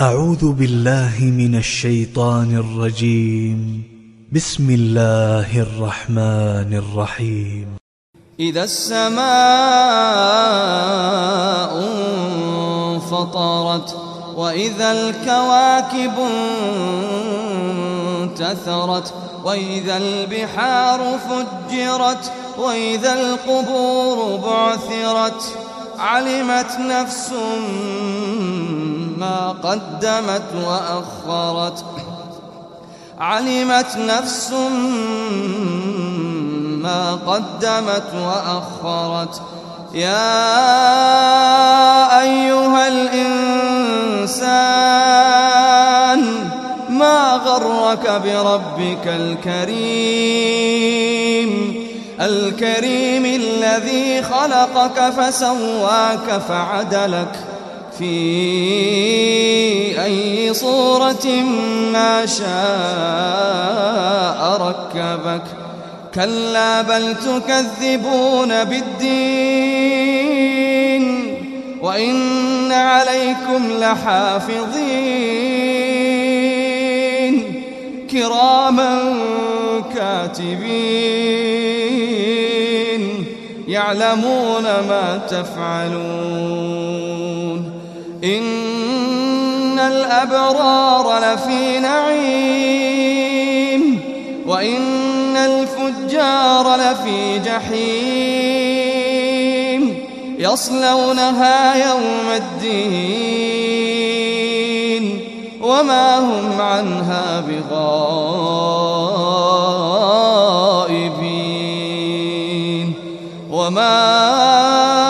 أعوذ بالله من الشيطان الرجيم. بسم الله الرحمن الرحيم. إذا السماء انفطرت وإذا الكواكب انتثرت وإذا البحار فجرت وإذا القبور بعثرت علمت نفس ما قدمت وأخرت. علمت نفس ما قدمت وأخرت. يا أيها الإنسان ما غرك بربك الكريم؟ الكريم الذي خلقك فسواك فعدلك. في أي صورة ما شاء ركبك. كلا بل تكذبون بالدين وإن عليكم لحافظين. كراما كاتبين يعلمون ما تفعلون. إن الأبرار لفي نعيم وإن الفجار لفي جحيم يصلونها يوم الدين وما هم عنها بغائبين وما